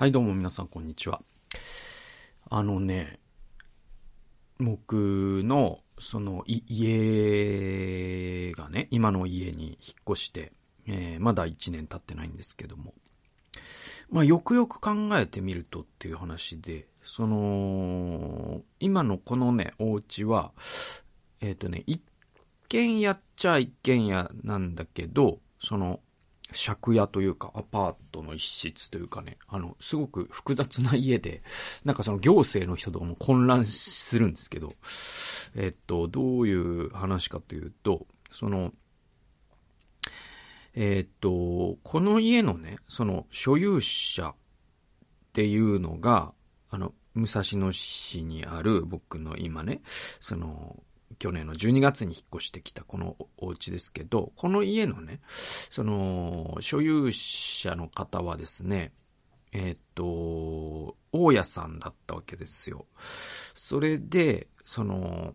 はい、どうも皆さん、こんにちは。あのね、僕の、その、家がね、今の家に引っ越して、えーまだ1年経ってないんですけども、まあ、よくよく考えてみるとっていう話で、その、今のこのね、お家は、えっ、とね、一軒家っちゃ一軒家なんだけど、その、借家というか、アパートの一室というかね、あの、すごく複雑な家で、なんかその行政の人とかも混乱するんですけど、えっと、どういう話かというと、その、えっと、この家のね、その所有者っていうのが、あの、武蔵野市にある僕の今ね、その、去年の12月に引っ越してきたこのお家ですけど、この家のね、その、所有者の方はですね、えーっと、大家さんだったわけですよ。それで、その、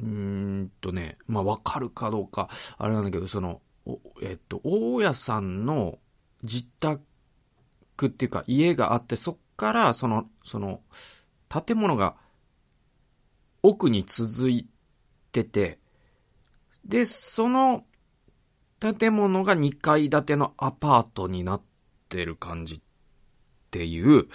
うんとね、まあ、わかるかどうか、あれなんだけど、その、おえーっと、大家さんの自宅っていうか家があって、そっから、その、その、建物が奥に続いてて、で、その建物が2階建てのアパートになってる感じっていう、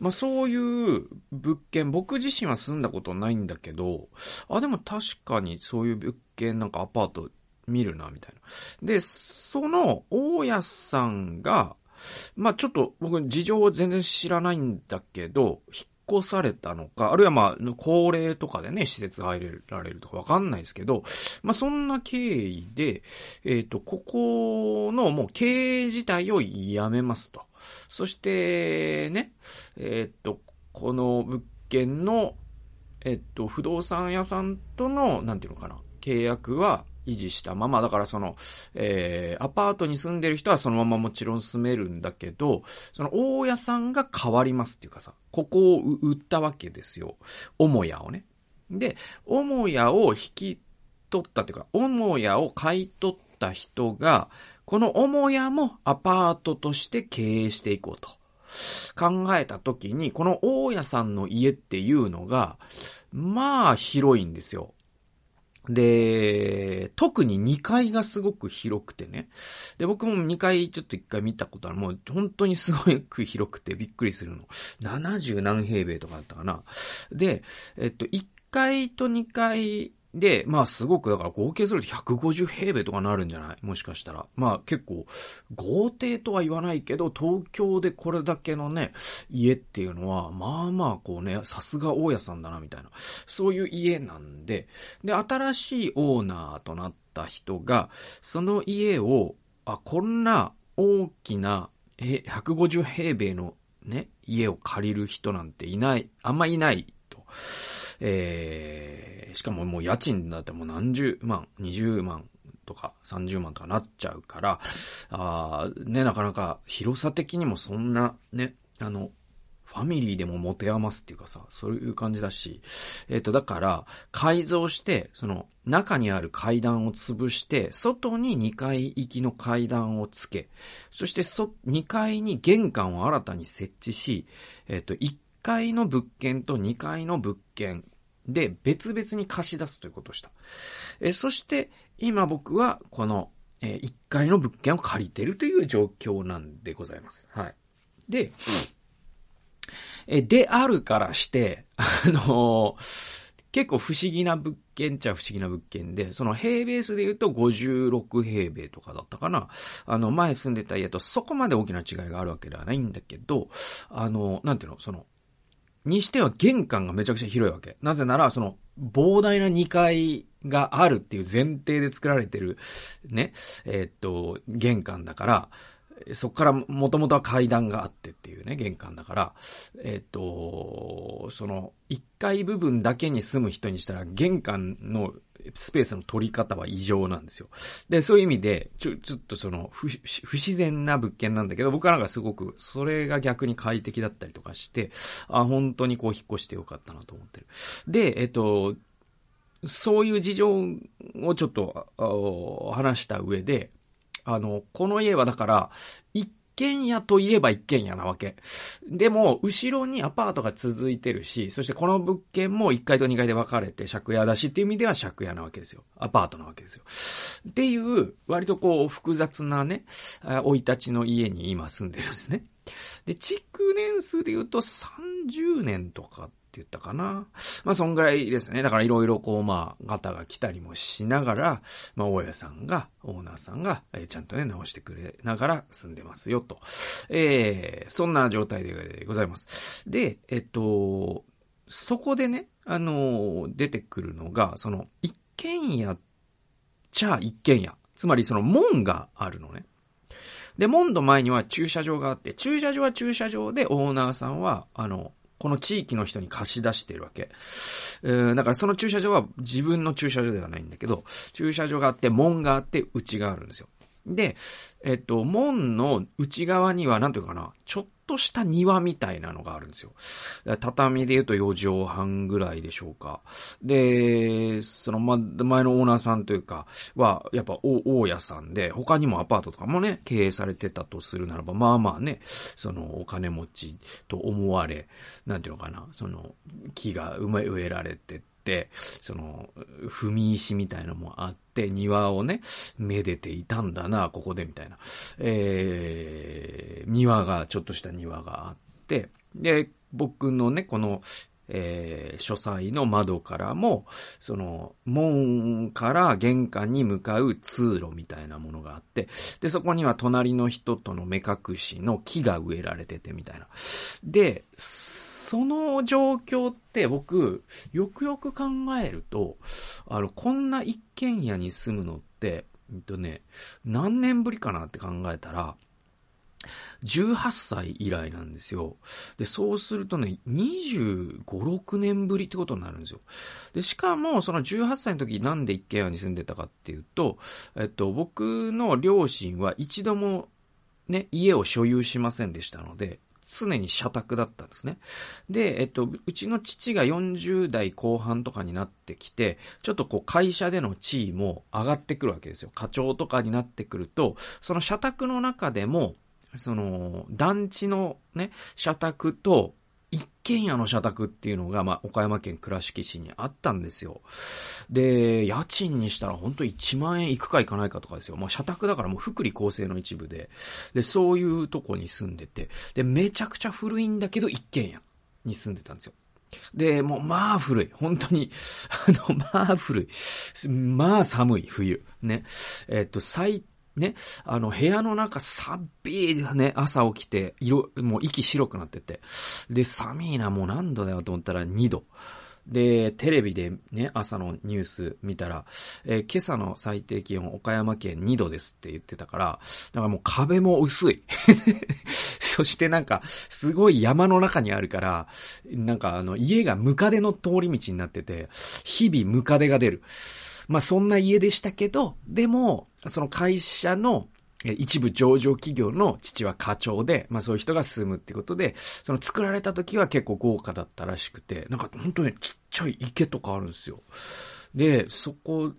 まあそういう物件、僕自身は住んだことないんだけど、あ、でも確かにそういう物件なんかアパート見るな、みたいな。で、その大家さんが、まあちょっと僕事情を全然知らないんだけど、引越されたのか、あるいはまあ、高齢とかでね、施設入れられるとかわかんないですけど、まあそんな経緯で、えっ、と、ここのもう経営自体をやめますと。そして、ね、えっ、と、この物件の、えっ、と、不動産屋さんとの、なんていうのかな、契約は維持したまま、だからその、えー、アパートに住んでる人はそのままもちろん住めるんだけど、その大家さんが変わりますっていうかさ、ここを売ったわけですよ。母屋をね。で、母屋を引き取ったっていうか、母屋を買い取った人が、この母屋もアパートとして経営していこうと。考えたときに、この大家さんの家っていうのが、まあ広いんですよ。で、特に2階がすごく広くてね。で、僕も2階ちょっと1回見たことある。もう本当にすごく広くてびっくりするの。70何平米とかだったかな。で、えっと、1階と2階で、まあすごくだから合計すると150平米とかなるんじゃない？もしかしたら。まあ結構、豪邸とは言わないけど、東京でこれだけのね、家っていうのは、まあまあこうね、さすが大家さんだなみたいな。そういう家なんで、で、新しいオーナーとなった人が、その家を、あ、こんな大きな、え、150平米のね、家を借りる人なんていない、あんまいないと。えー、しかももう家賃だってもう何十万、20万とか30万とかなっちゃうから、あね、なかなか広さ的にもそんなね、あの、ファミリーでも持て余すっていうかさ、そういう感じだし、えっ、と、だから、改造して、その、中にある階段を潰して、外に2階行きの階段をつけ、そしてそ、2階に玄関を新たに設置し、えっ、と、階の物件と2階の物件で別々に貸し出すということをした。えそして、今僕はこの、え1階の物件を借りてるという状況なんでございます。はい。で、えであるからして、あのー結構不思議な物件っちゃ不思議な物件で、その平米数で言うと56平米とかだったかな。あの、前住んでた家とそこまで大きな違いがあるわけではないんだけど、あの、なんていうの、その、にしては玄関がめちゃくちゃ広いわけ。なぜなら、その、膨大な2階があるっていう前提で作られてる、ね、えーっと、玄関だから、そこからもともとは階段があってっていうね、玄関だから、えーっと、その、1階部分だけに住む人にしたら、玄関のスペースの取り方は異常なんですよ。で、そういう意味で、ちょ、ちょっとその、不、不自然な物件なんだけど、僕はなんかすごく、それが逆に快適だったりとかして、あ、本当にこう引っ越してよかったなと思ってる。で、えっと、そういう事情をちょっと、話した上で、あの、この家はだから、1軒家といえば一軒家なわけ。でも、後ろにアパートが続いてるし、そしてこの物件も1階と2階で分かれて借家だしっていう意味では借家なわけですよ。アパートなわけですよ。っていう、割とこう、複雑なね、生い立ちの家に今住んでるんですね。で、築年数で言うと30年とかって言ったかな。まあ、そんぐらいですね。だからいろいろこう、まあ、ガタが来たりもしながら、まあ、大家さんが、オーナーさんが、えー、ちゃんとね、直してくれながら住んでますよ、と。えー、そんな状態でございます。で、えっと、そこでね、あの出てくるのが、その、一軒家ちゃ一軒家。つまりその門があるのね。で、門の前には駐車場があって、駐車場は駐車場でオーナーさんは、あの、この地域の人に貸し出しているわけ。えー、だからその駐車場は自分の駐車場ではないんだけど、駐車場があって、門があって、内があるんですよ。で、えっと、門の内側には、なんていうかな、ちょっとした庭みたいなのがあるんですよ。畳で言うと4畳半ぐらいでしょうか。で、その、ま、前のオーナーさんというか、は、やっぱ、大家さんで、他にもアパートとかもね、経営されてたとするならば、まあまあね、その、お金持ちと思われ、なんていうのかな、その、木が植えられてって、その、踏み石みたいなのもあって、庭をね、めでていたんだな、ここで、みたいな。えー、庭が、ちょっとした庭があって、で、僕のね、この、えー、書斎の窓からも、その、門から玄関に向かう通路みたいなものがあって、で、そこには隣の人との目隠しの木が植えられててみたいな。で、その状況って僕、よくよく考えると、あの、こんな一軒家に住むのって、えっとね、何年ぶりかなって考えたら、18歳以来なんですよ。で、そうするとね、25、6年ぶりってことになるんですよ。で、しかも、その18歳の時なんで一軒家に住んでたかっていうと、えっと、僕の両親は一度もね、家を所有しませんでしたので、常に社宅だったんですね。で、えっと、うちの父が40代後半とかになってきて、ちょっとこう会社での地位も上がってくるわけですよ。課長とかになってくると、その社宅の中でも、その、団地のね、社宅と、一軒家の社宅っていうのが、まあ、岡山県倉敷市にあったんですよ。で、家賃にしたら本当1万円いくかいかないかとかですよ。まあ、社宅だからもう福利厚生の一部で、で、そういうとこに住んでて、で、めちゃくちゃ古いんだけど一軒家に住んでたんですよ。で、もう、まあ古い。本当に、あの、まあ古い。まあ寒い、冬。ね。えっと、最ね、あの、部屋の中、さっびーだね、朝起きて、色、もう息白くなってて。で、寒いな、もう何度だよと思ったら2度。で、テレビでね、朝のニュース見たら、えー、今朝の最低気温岡山県2度ですって言ってたから、だからもう壁も薄い。そしてなんか、すごい山の中にあるから、なんかあの、家がムカデの通り道になってて、日々ムカデが出る。まあそんな家でしたけど、でも、その会社の一部上場企業の父は課長で、まあそういう人が住むってことで、その作られた時は結構豪華だったらしくて、なんか本当にちっちゃい池とかあるんですよ。で、そこ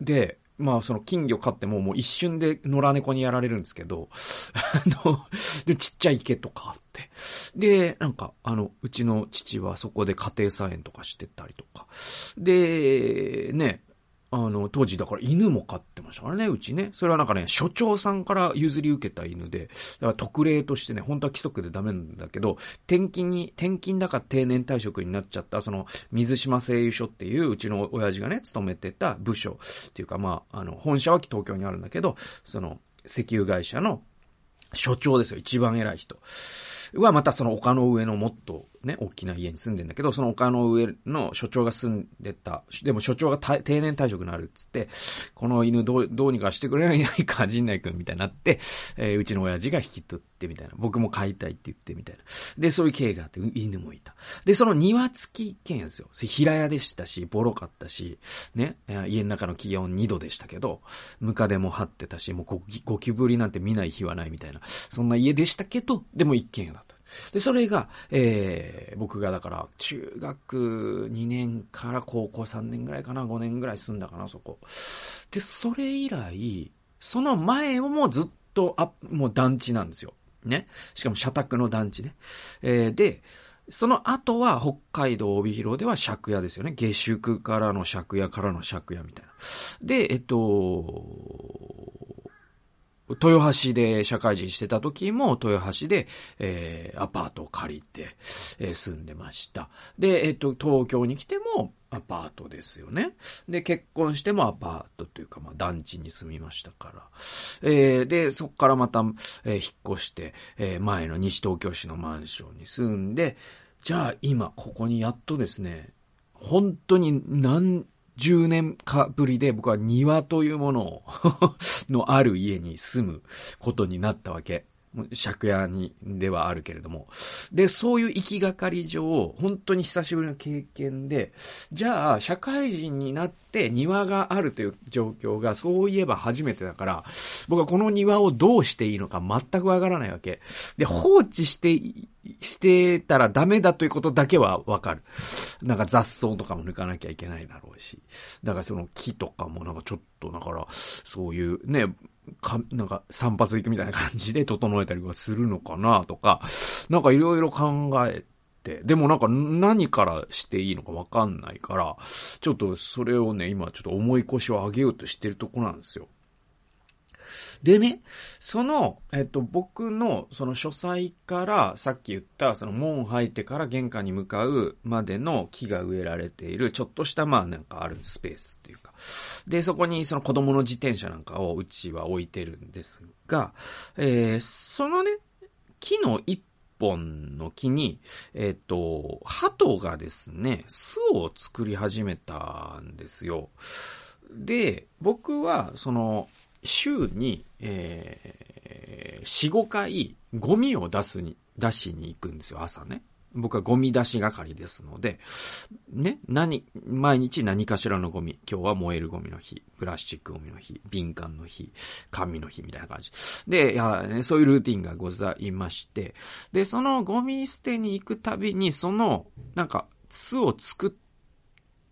で、まあその金魚飼ってももう一瞬で野良猫にやられるんですけど、あの、ちっちゃい池とかあって。で、なんかあの、うちの父はそこで家庭菜園とかしてたりとか。で、ね、あの、当時だから犬も飼ってましたからね、うちね。それはなんかね、所長さんから譲り受けた犬で、だから特例としてね、本当は規則でダメなんだけど、転勤に、転勤だから定年退職になっちゃった、その、水島製油所っていう、うちの親父がね、勤めてた部署っていうか、まあ、あの、本社は東京にあるんだけど、その、石油会社の所長ですよ、一番偉い人。はまたその丘の上のもっとね、大きな家に住んでんだけど、その丘の上の所長が住んでた、でも所長が定年退職になるっつって、この犬どう、どうにかしてくれないか、陣内くんみたいになって、えー、うちの親父が引き取ってみたいな。僕も飼いたいって言ってみたいな。で、そういう経緯があって、犬もいた。で、その庭付き一軒家ですよ。平屋でしたし、ボロかったし、ね、家の中の気温2度でしたけど、ムカデも張ってたし、もうゴキブリなんて見ない日はないみたいな、そんな家でしたけど、でも一軒家だった。で、それが、えー、僕がだから、中学2年から高校3年ぐらいかな、5年ぐらい住んだかな、そこ。で、それ以来、その前をもずっと、あ、もう団地なんですよ。ね。しかも社宅の団地ね。えー、で、その後は北海道帯広では借家ですよね。下宿からの借家からの借家みたいな。で、えっと、豊橋で社会人してた時も、豊橋で、えー、アパートを借りて、えー、住んでました。で、えっ、と、東京に来ても、アパートですよね。で、結婚してもアパートというか、まあ、団地に住みましたから。えー、で、そこからまた、えー、引っ越して、えー、前の西東京市のマンションに住んで、じゃあ今、ここにやっとですね、本当に何10年かぶりで僕は庭というものを のある家に住むことになったわけ。借家に、ではあるけれども。で、そういう行きがかり上、本当に久しぶりの経験で、じゃあ、社会人になって庭があるという状況が、そういえば初めてだから、僕はこの庭をどうしていいのか全くわからないわけ。で、放置してしてたらダメだということだけはわかる。なんか雑草とかも抜かなきゃいけないだろうし。だからその木とかもなんかちょっと、だから、そういうね、か、なんか散髪行くみたいな感じで整えたりはするのかなとか、なんかいろいろ考えて、でもなんか何からしていいのかわかんないから、ちょっとそれをね、今ちょっと重い腰を上げようとしてるとこなんですよ。でね、その、えっと、僕の、その書斎から、さっき言った、その門入ってから玄関に向かうまでの木が植えられている、ちょっとした、まあなんかあるスペースっていうか。で、そこにその子供の自転車なんかをうちは置いてるんですが、えー、そのね、木の一本の木に、えっ、ー、と、鳩がですね、巣を作り始めたんですよ。で、僕は、その、週に、えー、4、5回ゴミを出すに、出しに行くんですよ、朝ね。僕はゴミ出し係ですので、ね、何、毎日何かしらのゴミ。今日は燃えるゴミの日、プラスチックゴミの日、敏感の日、紙の日みたいな感じ。で、いや、ね、そういうルーティンがございまして、で、そのゴミ捨てに行くたびに、その、なんか、巣を作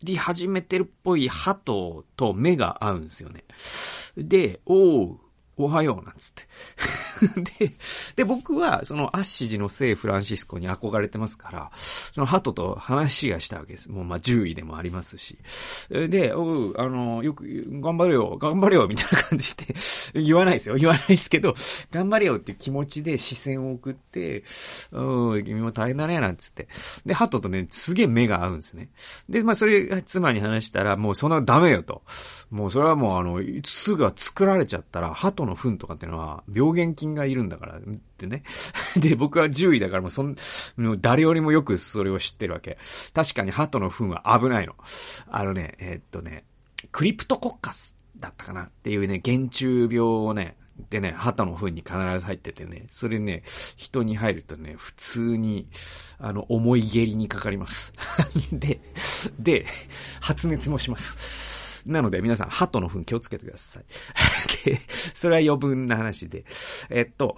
り始めてるっぽい鳩と目が合うんですよね。で、おう、おはよう、なんつって。で、で、僕は、その、アッシジの聖フランシスコに憧れてますから、その、鳩と話がしたわけです。もう、まあ、獣医でもありますし。で、おう、あの、よく、頑張れよ、頑張れよ、みたいな感じで、言わないですよ。言わないですけど、頑張れよっていう気持ちで視線を送って、うん、君も大変だね、なんつって。で、鳩とね、すげえ目が合うんですね。で、まあ、それ、妻に話したら、もうそんなダメよと。もう、それはもう、あの、巣が作られちゃったら、鳩の糞とかっていうのは、病原菌がいるんだから、ってね。で、僕は獣医だからもうそん、もう誰よりもよくそれを知ってるわけ。確かに鳩の糞は危ないの。あのね、えー、っとね、クリプトコッカスだったかなっていうね、原虫病をね、でね、鳩の糞に必ず入っててね、それね、人に入るとね、普通に、あの、重い下痢にかかります。で、で、発熱もします。なので皆さん、鳩の糞気をつけてください。で、それは余分な話で。えっと、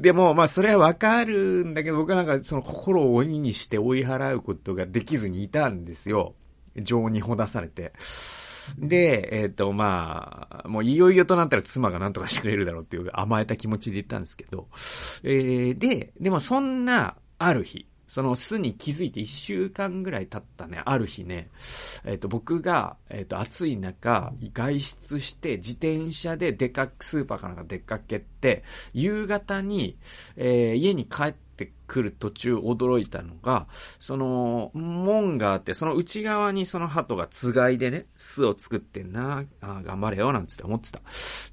でも、まあ、それはわかるんだけど、僕はなんかその心を鬼にして追い払うことができずにいたんですよ。情にほだされて。で、えっ、と、まあ、もういよいよとなったら妻が何とかしてくれるだろうっていう甘えた気持ちで言ったんですけど、えー、で、でもそんな、ある日、その巣に気づいて一週間ぐらい経ったね、ある日ね、えっ、と、僕が、えっ、と、暑い中、外出して自転車ででかく、スーパーかなんか出かけて、夕方に、えー、家に帰ってってくる途中驚いたのが、その、門があって、その内側にその鳩がつがいでね、巣を作ってんな、あ頑張れよ、なんつって思ってた。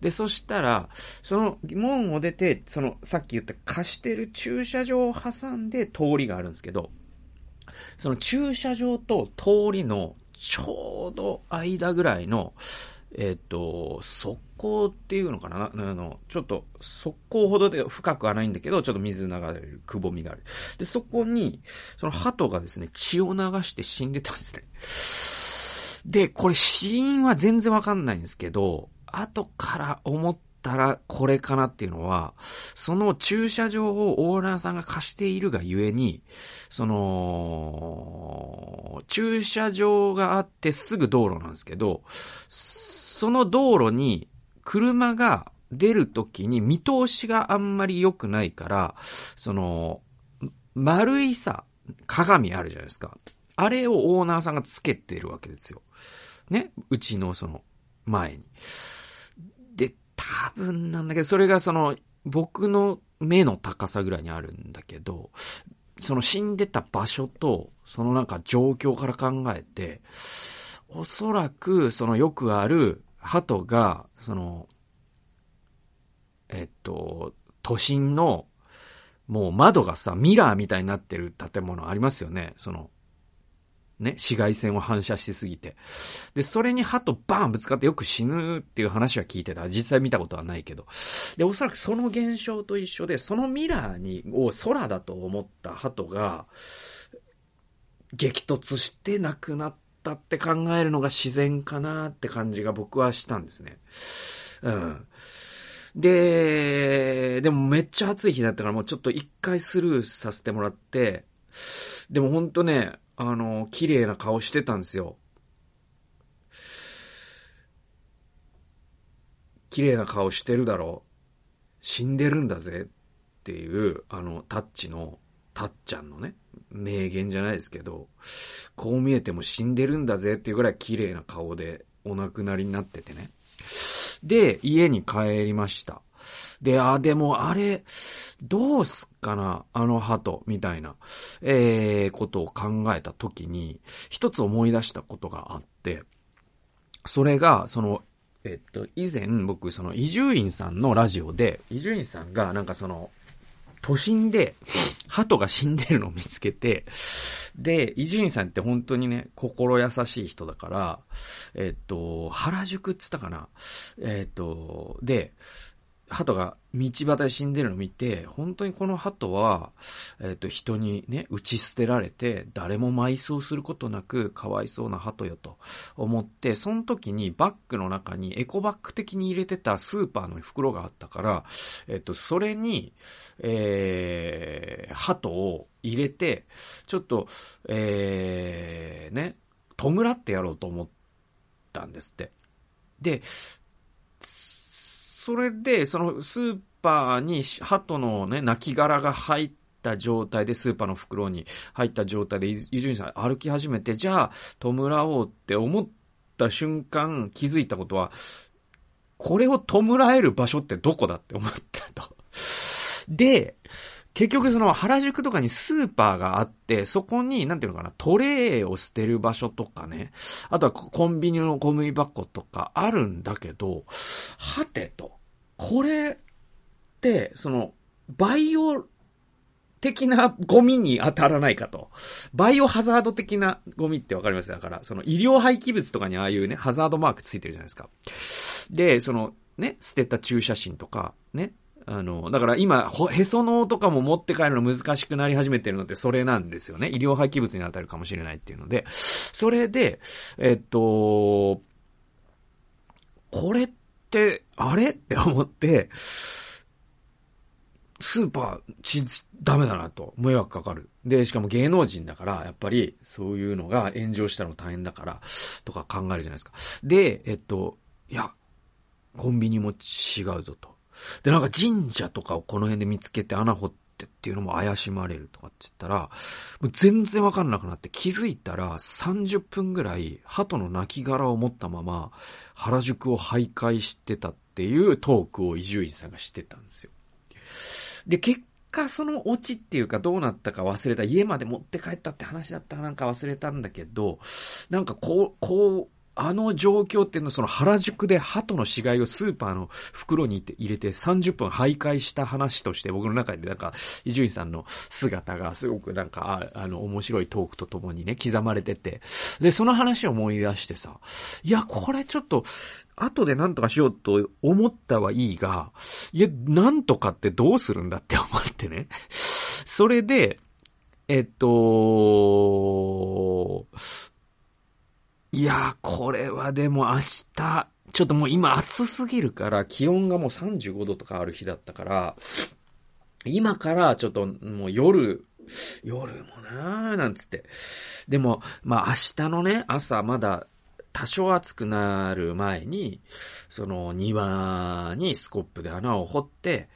で、そしたら、その門を出て、その、さっき言った貸してる駐車場を挟んで通りがあるんですけど、その駐車場と通りのちょうど間ぐらいの、えっ、と、側溝っていうのかな？あの、ちょっと、側溝ほどで深くはないんだけど、ちょっと水流れる、くぼみがある。で、そこに、その鳩がですね、血を流して死んでたんですね。で、これ死因は全然わかんないんですけど、後から思ったらこれかなっていうのは、その駐車場をオーナーさんが貸しているがゆえに、その、駐車場があってすぐ道路なんですけど、その道路に車が出るときに見通しがあんまり良くないから、その、丸いさ、鏡あるじゃないですか。あれをオーナーさんがつけてるわけですよ。ね？うちのその前に。で、多分なんだけど、それがその僕の目の高さぐらいにあるんだけど、その死んでた場所と、そのなんか状況から考えて、おそらくそのよくある鳩が、その、えっと、都心の、もう窓がさ、ミラーみたいになってる建物ありますよね。その、ね、紫外線を反射しすぎて。で、それに歯とバーンぶつかってよく死ぬっていう話は聞いてた。実際見たことはないけど。で、おそらくその現象と一緒で、そのミラーに、を空だと思った鳩が、激突して亡くなったって考えるのが自然かなって感じが僕はしたんですね。うん。で、でもめっちゃ暑い日だったからもうちょっと一回スルーさせてもらって、でもほんとね、あの、綺麗な顔してたんですよ。綺麗な顔してるだろ死んでるんだぜっていう、あの、タッチの、タッちゃんのね、名言じゃないですけど、こう見えても死んでるんだぜっていうぐらい綺麗な顔でお亡くなりになっててね。で、家に帰りました。で、あ、でもあれ、どうすっかなあの鳩、みたいな、えー、ことを考えたときに、一つ思い出したことがあって、それが、その、えっと、以前僕、その、伊集院さんのラジオで、伊集院さんが、なんかその、都心で、鳩が死んでるのを見つけて、で、伊集院さんって本当にね、心優しい人だから、えっと、原宿っつったかな。えっと、で、鳩が道端で死んでるのを見て、本当にこの鳩は、えっ、ー、と、人にね、打ち捨てられて、誰も埋葬することなく、かわいそうな鳩よと思って、その時にバッグの中にエコバッグ的に入れてたスーパーの袋があったから、えっ、ー、と、それに、えー、鳩を入れて、ちょっと、えー、ね、弔ってやろうと思ったんですって。で、それで、そのスーパーに鳩のね、亡きが入った状態で、スーパーの袋に入った状態で、伊集院さん歩き始めて、じゃあ、弔おうって思った瞬間、気づいたことは、これを弔える場所ってどこだって思ったと。で、結局その原宿とかにスーパーがあって、そこに、なんていうのかな、トレーを捨てる場所とかね、あとはコンビニのゴミ箱とかあるんだけど、はてと、これって、その、バイオ的なゴミに当たらないかと。バイオハザード的なゴミってわかります？だから、その医療廃棄物とかにああいうね、ハザードマークついてるじゃないですか。で、その、ね、捨てた注射針とか、ね、あの、だから今、へその緒とかも持って帰るの難しくなり始めてるのってそれなんですよね。医療廃棄物に当たるかもしれないっていうので、それで、えっと、これって、あれって思って、スーパー、ち、ダメだなと。迷惑かかる。で、しかも芸能人だから、やっぱり、そういうのが炎上したの大変だから、とか考えるじゃないですか。で、えっと、いや、コンビニも違うぞと。で、なんか神社とかをこの辺で見つけて穴掘ってっていうのも怪しまれるとかって言ったら、もう全然わかんなくなって気づいたら30分ぐらい鳩の亡骸を持ったまま原宿を徘徊してたっていうトークを伊集院さんがしてたんですよ。で、結果そのオチっていうかどうなったか忘れた。家まで持って帰ったって話だったかなんか忘れたんだけど、なんかこう、こう、あの状況っていうのはその原宿で鳩の死骸をスーパーの袋に入れて30分徘徊した話として僕の中でなんか伊集院さんの姿がすごくなんかあの面白いトークとともにね刻まれてて。でその話を思い出してさいやこれちょっと後で何とかしようと思ったはいいがいやなんとかってどうするんだって思ってね。それでえっといやー、これはでも明日、ちょっともう今暑すぎるから、気温がもう35度とかある日だったから、今からちょっともう夜、夜もなーなんつって。でも、まあ明日のね、朝まだ多少暑くなる前に、その庭にスコップで穴を掘って、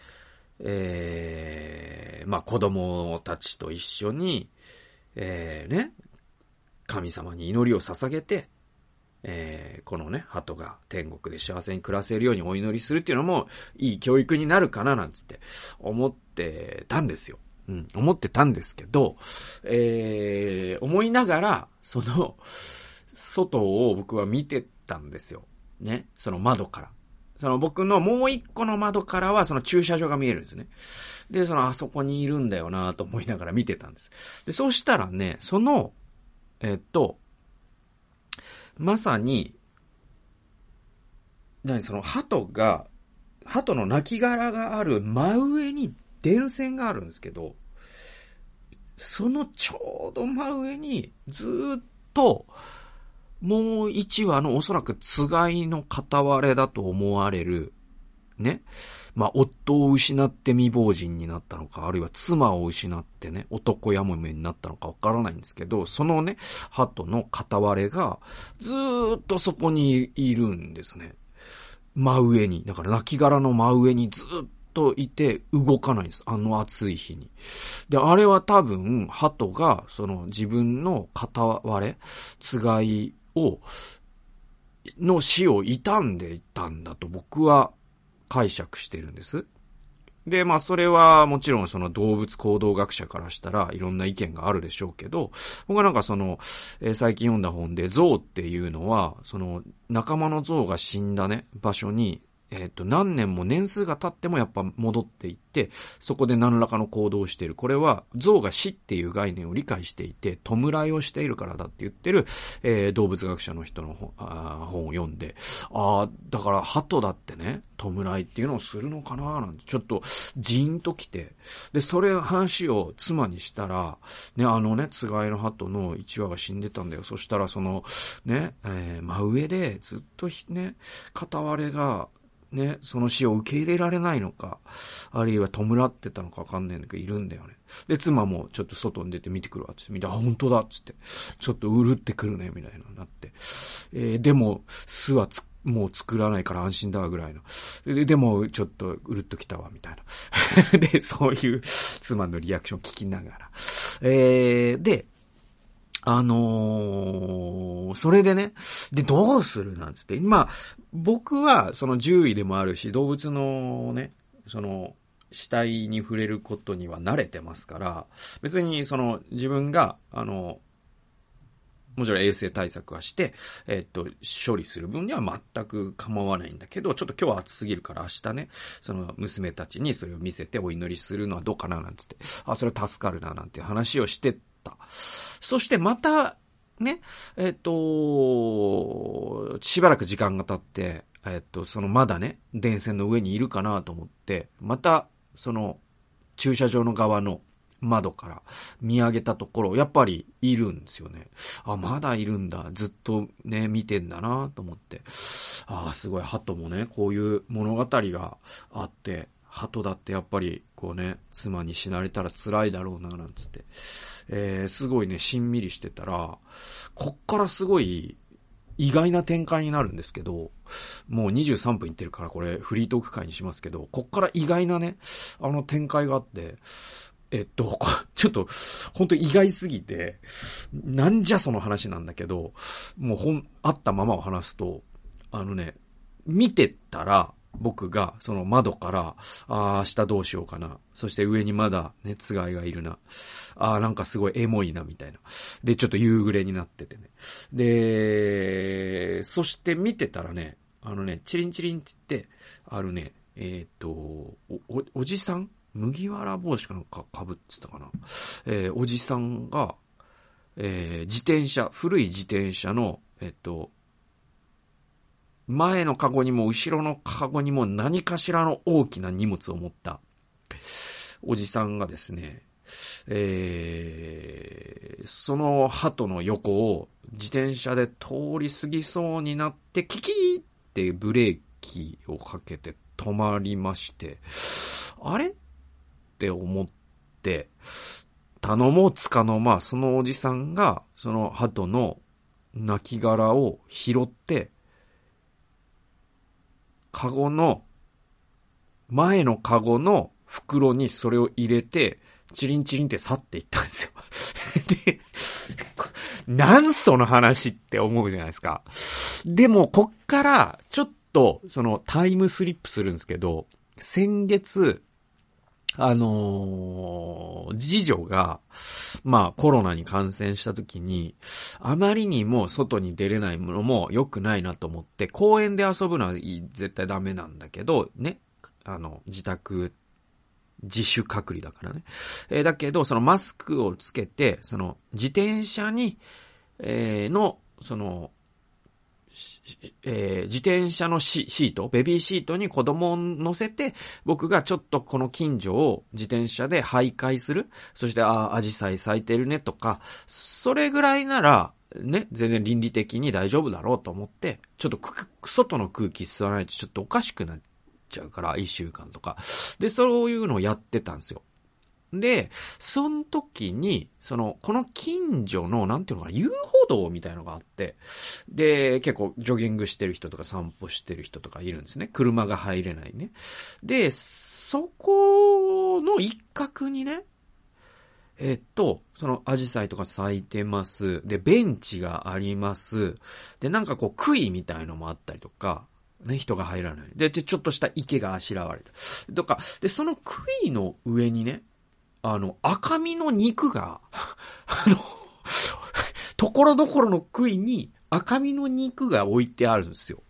えー、まあ子供たちと一緒に、えー、ね、神様に祈りを捧げて、えー、このね、鳩が天国で幸せに暮らせるようにお祈りするっていうのも、いい教育になるかななんつって思ってたんですよ。うん、思ってたんですけど、えー、思いながら、その、外を僕は見てたんですよ。ね。その窓から。その僕のもう一個の窓からはその駐車場が見えるんですね。で、そのあそこにいるんだよなと思いながら見てたんです。で、そうしたらね、その、えっと、まさに、何その鳩が、鳩の亡骸がある真上に電線があるんですけど、そのちょうど真上にずっと、もう一話のおそらくつがいの片割れだと思われる、ね。まあ、夫を失って未亡人になったのか、あるいは妻を失ってね、男やもめになったのかわからないんですけど、そのね、鳩の片割れが、ずっとそこにいるんですね。真上に。だから、亡骸の真上にずっといて動かないんです。あの暑い日に。で、あれは多分、鳩が、その自分の片割れ、つがいを、の死を傷んでいたんだと僕は解釈してるんです。で、まあそれはもちろんその動物行動学者からしたらいろんな意見があるでしょうけど、僕はなんかその、えー、最近読んだ本で象っていうのは、その仲間の象が死んだね、場所にえっ、と、何年も年数が経ってもやっぱ戻っていって、そこで何らかの行動をしている。これは、象が死っていう概念を理解していて、弔いをしているからだって言ってる、えー、動物学者の人の本本を読んで、ああ、だから、鳩だってね、弔いっていうのをするのかななんて、ちょっと、ジーンと来て、で、それ話を妻にしたら、ね、あのね、つがいの鳩の1羽が死んでたんだよ。そしたら、その、ね、えー、真上でずっとね、片割れが、ね、その死を受け入れられないのか、あるいは弔ってたのかわかんないんだけど、いるんだよね。で、妻もちょっと外に出て見てくるわ、つって見て、あ、本当だ、つって、ちょっとうるってくるね、みたいななって。えー、でも、巣はつ、もう作らないから安心だわ、ぐらいの。で、でも、ちょっとうるっときたわ、みたいな。で、そういう妻のリアクション聞きながら。えー、で、あのー、それでね、で、どうするなんつって。まあ、僕は、その獣医でもあるし、動物のね、その、死体に触れることには慣れてますから、別にその自分が、あの、もちろん衛生対策はして、えっと、処理する分には全く構わないんだけど、ちょっと今日は暑すぎるから明日ね、その娘たちにそれを見せてお祈りするのはどうかななんつって、あ、それ助かるななんて話をして。そしてまた、ね、えっ、と、しばらく時間が経って、えっ、と、そのまだね、電線の上にいるかなと思って、また、その、駐車場の側の窓から見上げたところ、やっぱりいるんですよね。あ、まだいるんだ。ずっとね、見てんだなと思って。ああ、すごい、鳩もね、こういう物語があって、鳩だってやっぱり、こうね、妻に死なれたら辛いだろうな、なんつって。えー、すごいね、しんみりしてたら、こっからすごい意外な展開になるんですけど、もう23分いってるからこれフリートーク会にしますけど、こっから意外なね、あの展開があって、えっと、ちょっと、本当意外すぎて、なんじゃその話なんだけど、もうほん、あったままを話すと、あのね、見てたら、僕がその窓から、ああ、明日どうしようかな。そして上にまだね、つがいがいるな。ああ、なんかすごいエモいな、みたいな。で、ちょっと夕暮れになっててね。で、そして見てたらね、あのね、チリンチリンって言って、あるね、えっ、とお、お、おじさん？麦わら帽子かなんか被ってたかな。えー、おじさんが、えー、自転車、古い自転車の、えっ、と、前のカゴにも後ろのカゴにも何かしらの大きな荷物を持った。おじさんがですね、えー、その鳩の横を自転車で通り過ぎそうになって、キキーってブレーキをかけて止まりまして、あれ？って思って、頼もうつかの間、そのおじさんが、その鳩の亡骸を拾って、カゴの、前のカゴの袋にそれを入れて、チリンチリンって去っていったんですよ。で、なんその話って思うじゃないですか。でも、こっから、ちょっと、その、タイムスリップするんですけど、先月、あのー、次女が、まあコロナに感染した時に、あまりにも外に出れないものも良くないなと思って、公園で遊ぶのは絶対ダメなんだけど、ね、あの、自宅、自主隔離だからね。えー、だけど、そのマスクをつけて、その自転車に、えー、の、その、えー、自転車のシート、ベビーシートに子供を乗せて、僕がちょっとこの近所を自転車で徘徊する。そして、ああ、アジサイ咲いてるねとか、それぐらいなら、ね、全然倫理的に大丈夫だろうと思って、ちょっと外の空気吸わないとちょっとおかしくなっちゃうから、一週間とか。で、そういうのをやってたんですよ。で、その時に、その、この近所の、なんていうのかな、遊歩道みたいのがあって、で、結構ジョギングしてる人とか散歩してる人とかいるんですね。車が入れないね。で、そこの一角にね、えっと、その、アジサイとか咲いてます。で、ベンチがあります。で、なんかこう、杭みたいのもあったりとか、ね、人が入らない。で、ちょっとした池があしらわれた。とか、で、その杭の上にね、あの、赤身の肉が、あの、ところどころの杭に赤身の肉が置いてあるんですよ。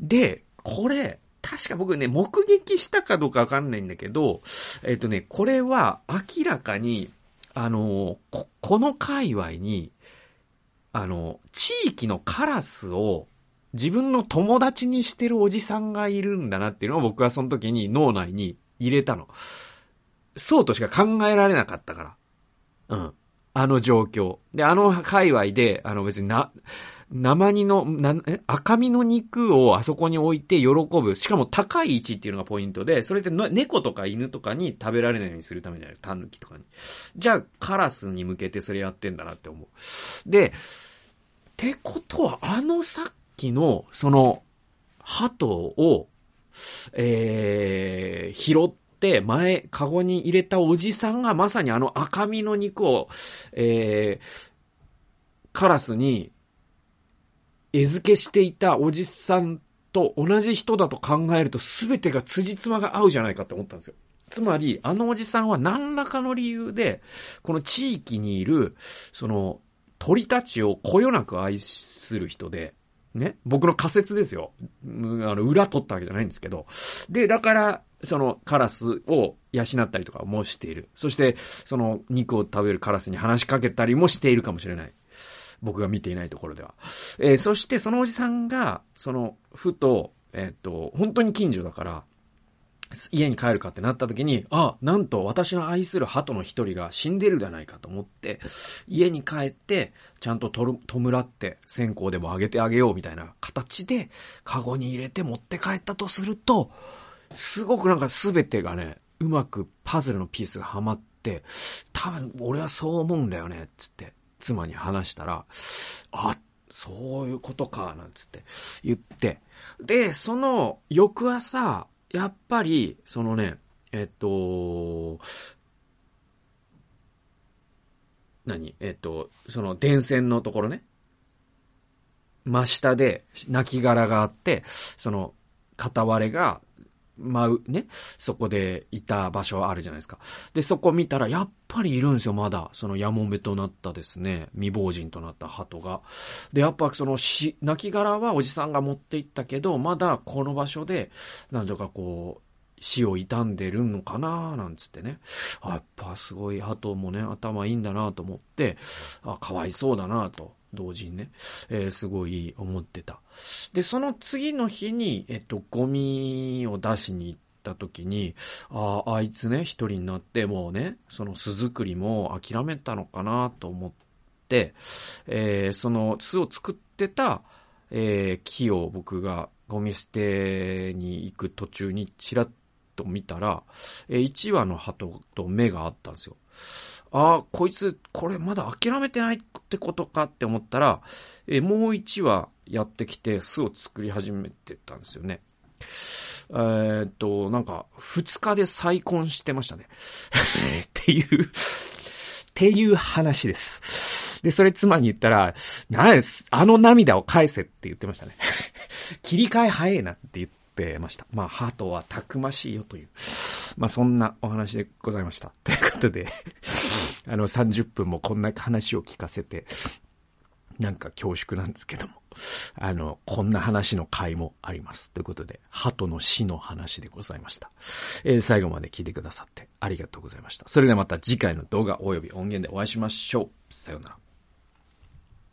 で、これ、確か僕ね、目撃したかどうかわかんないんだけど、えっ、とね、これは明らかに、あの、こ、この界隈に、あの、地域のカラスを自分の友達にしてるおじさんがいるんだなっていうのを僕はその時に脳内に入れたの。そうとしか考えられなかったから。うん。あの状況。で、あの界隈で、あの別にな、生煮の、な、え？赤身の肉をあそこに置いて喜ぶ。しかも高い位置っていうのがポイントで、それって猫とか犬とかに食べられないようにするためじゃない？ですかタヌキとかに。じゃあ、カラスに向けてそれやってんだなって思う。で、ってことは、あのさっきの、その、鳩を、えー、拾っ、前、カゴに入れたおじさんがまさにあの赤身の肉を、えー、カラスに、餌付けしていたおじさんと同じ人だと考えると全てが辻褄が合うじゃないかって思ったんですよ。つまり、あのおじさんは何らかの理由で、この地域にいる、その、鳥たちをこよなく愛する人で、ね、僕の仮説ですよ。あの、裏取ったわけじゃないんですけど。で、だから、そのカラスを養ったりとかもしている。そして、その肉を食べるカラスに話しかけたりもしているかもしれない。僕が見ていないところでは。えー、そしてそのおじさんが、その、ふと、えっ、と、本当に近所だから、家に帰るかってなった時に、あ、なんと私の愛する鳩の一人が死んでるじゃないかと思って、家に帰って、ちゃんととる、弔って線香でもあげてあげようみたいな形で、カゴに入れて持って帰ったとすると、すごくなんか全てがね、うまくパズルのピースがはまって、多分俺はそう思うんだよね、つって妻に話したら、あ、そういうことか、なんつって言って、で、その翌朝、やっぱり、そのね、えっと、何？えっと、その電線のところね。真下で、泣き殻があって、その、片割れが舞う、ね、そこでいた場所あるじゃないですか。で、そこ見たら、やっぱりいるんですよ、まだ。その、やもめとなったですね、未亡人となった鳩が。で、やっぱその、し、亡きはおじさんが持って行ったけど、まだこの場所で、なんとかこう、死を傷んでるのかななんつってね。あ、やっぱすごい鳩もね、頭いいんだなと思って、あ、かわいそうだなと。同時にね、えー、すごい思ってた。で、その次の日に、えっと、ゴミを出しに行った時に、ああ、あいつね、一人になって、もうね、その巣作りも諦めたのかなと思って、えー、その巣を作ってた、えー、木を僕がゴミ捨てに行く途中にちらっと見たら、えー、1羽の鳩と目があったんですよ。ああ、こいつ、これまだ諦めてないっってことかって思ったら、えー、もう1話やってきて巣を作り始めてたんですよね。えー、っと、なんか、2日で再婚してましたね。っていうっていう話です。で、それ妻に言ったら、なです、あの涙を返せって言ってましたね。切り替え早いなって言ってました。まあ、ハートはたくましいよという。まあ、そんなお話でございました。ということで、あの、30分もこんな話を聞かせて、なんか恐縮なんですけども。あの、こんな話の回もあります。ということで、鳩の死の話でございました。えー、最後まで聞いてくださってありがとうございました。それではまた次回の動画及び音源でお会いしましょう。さようなら。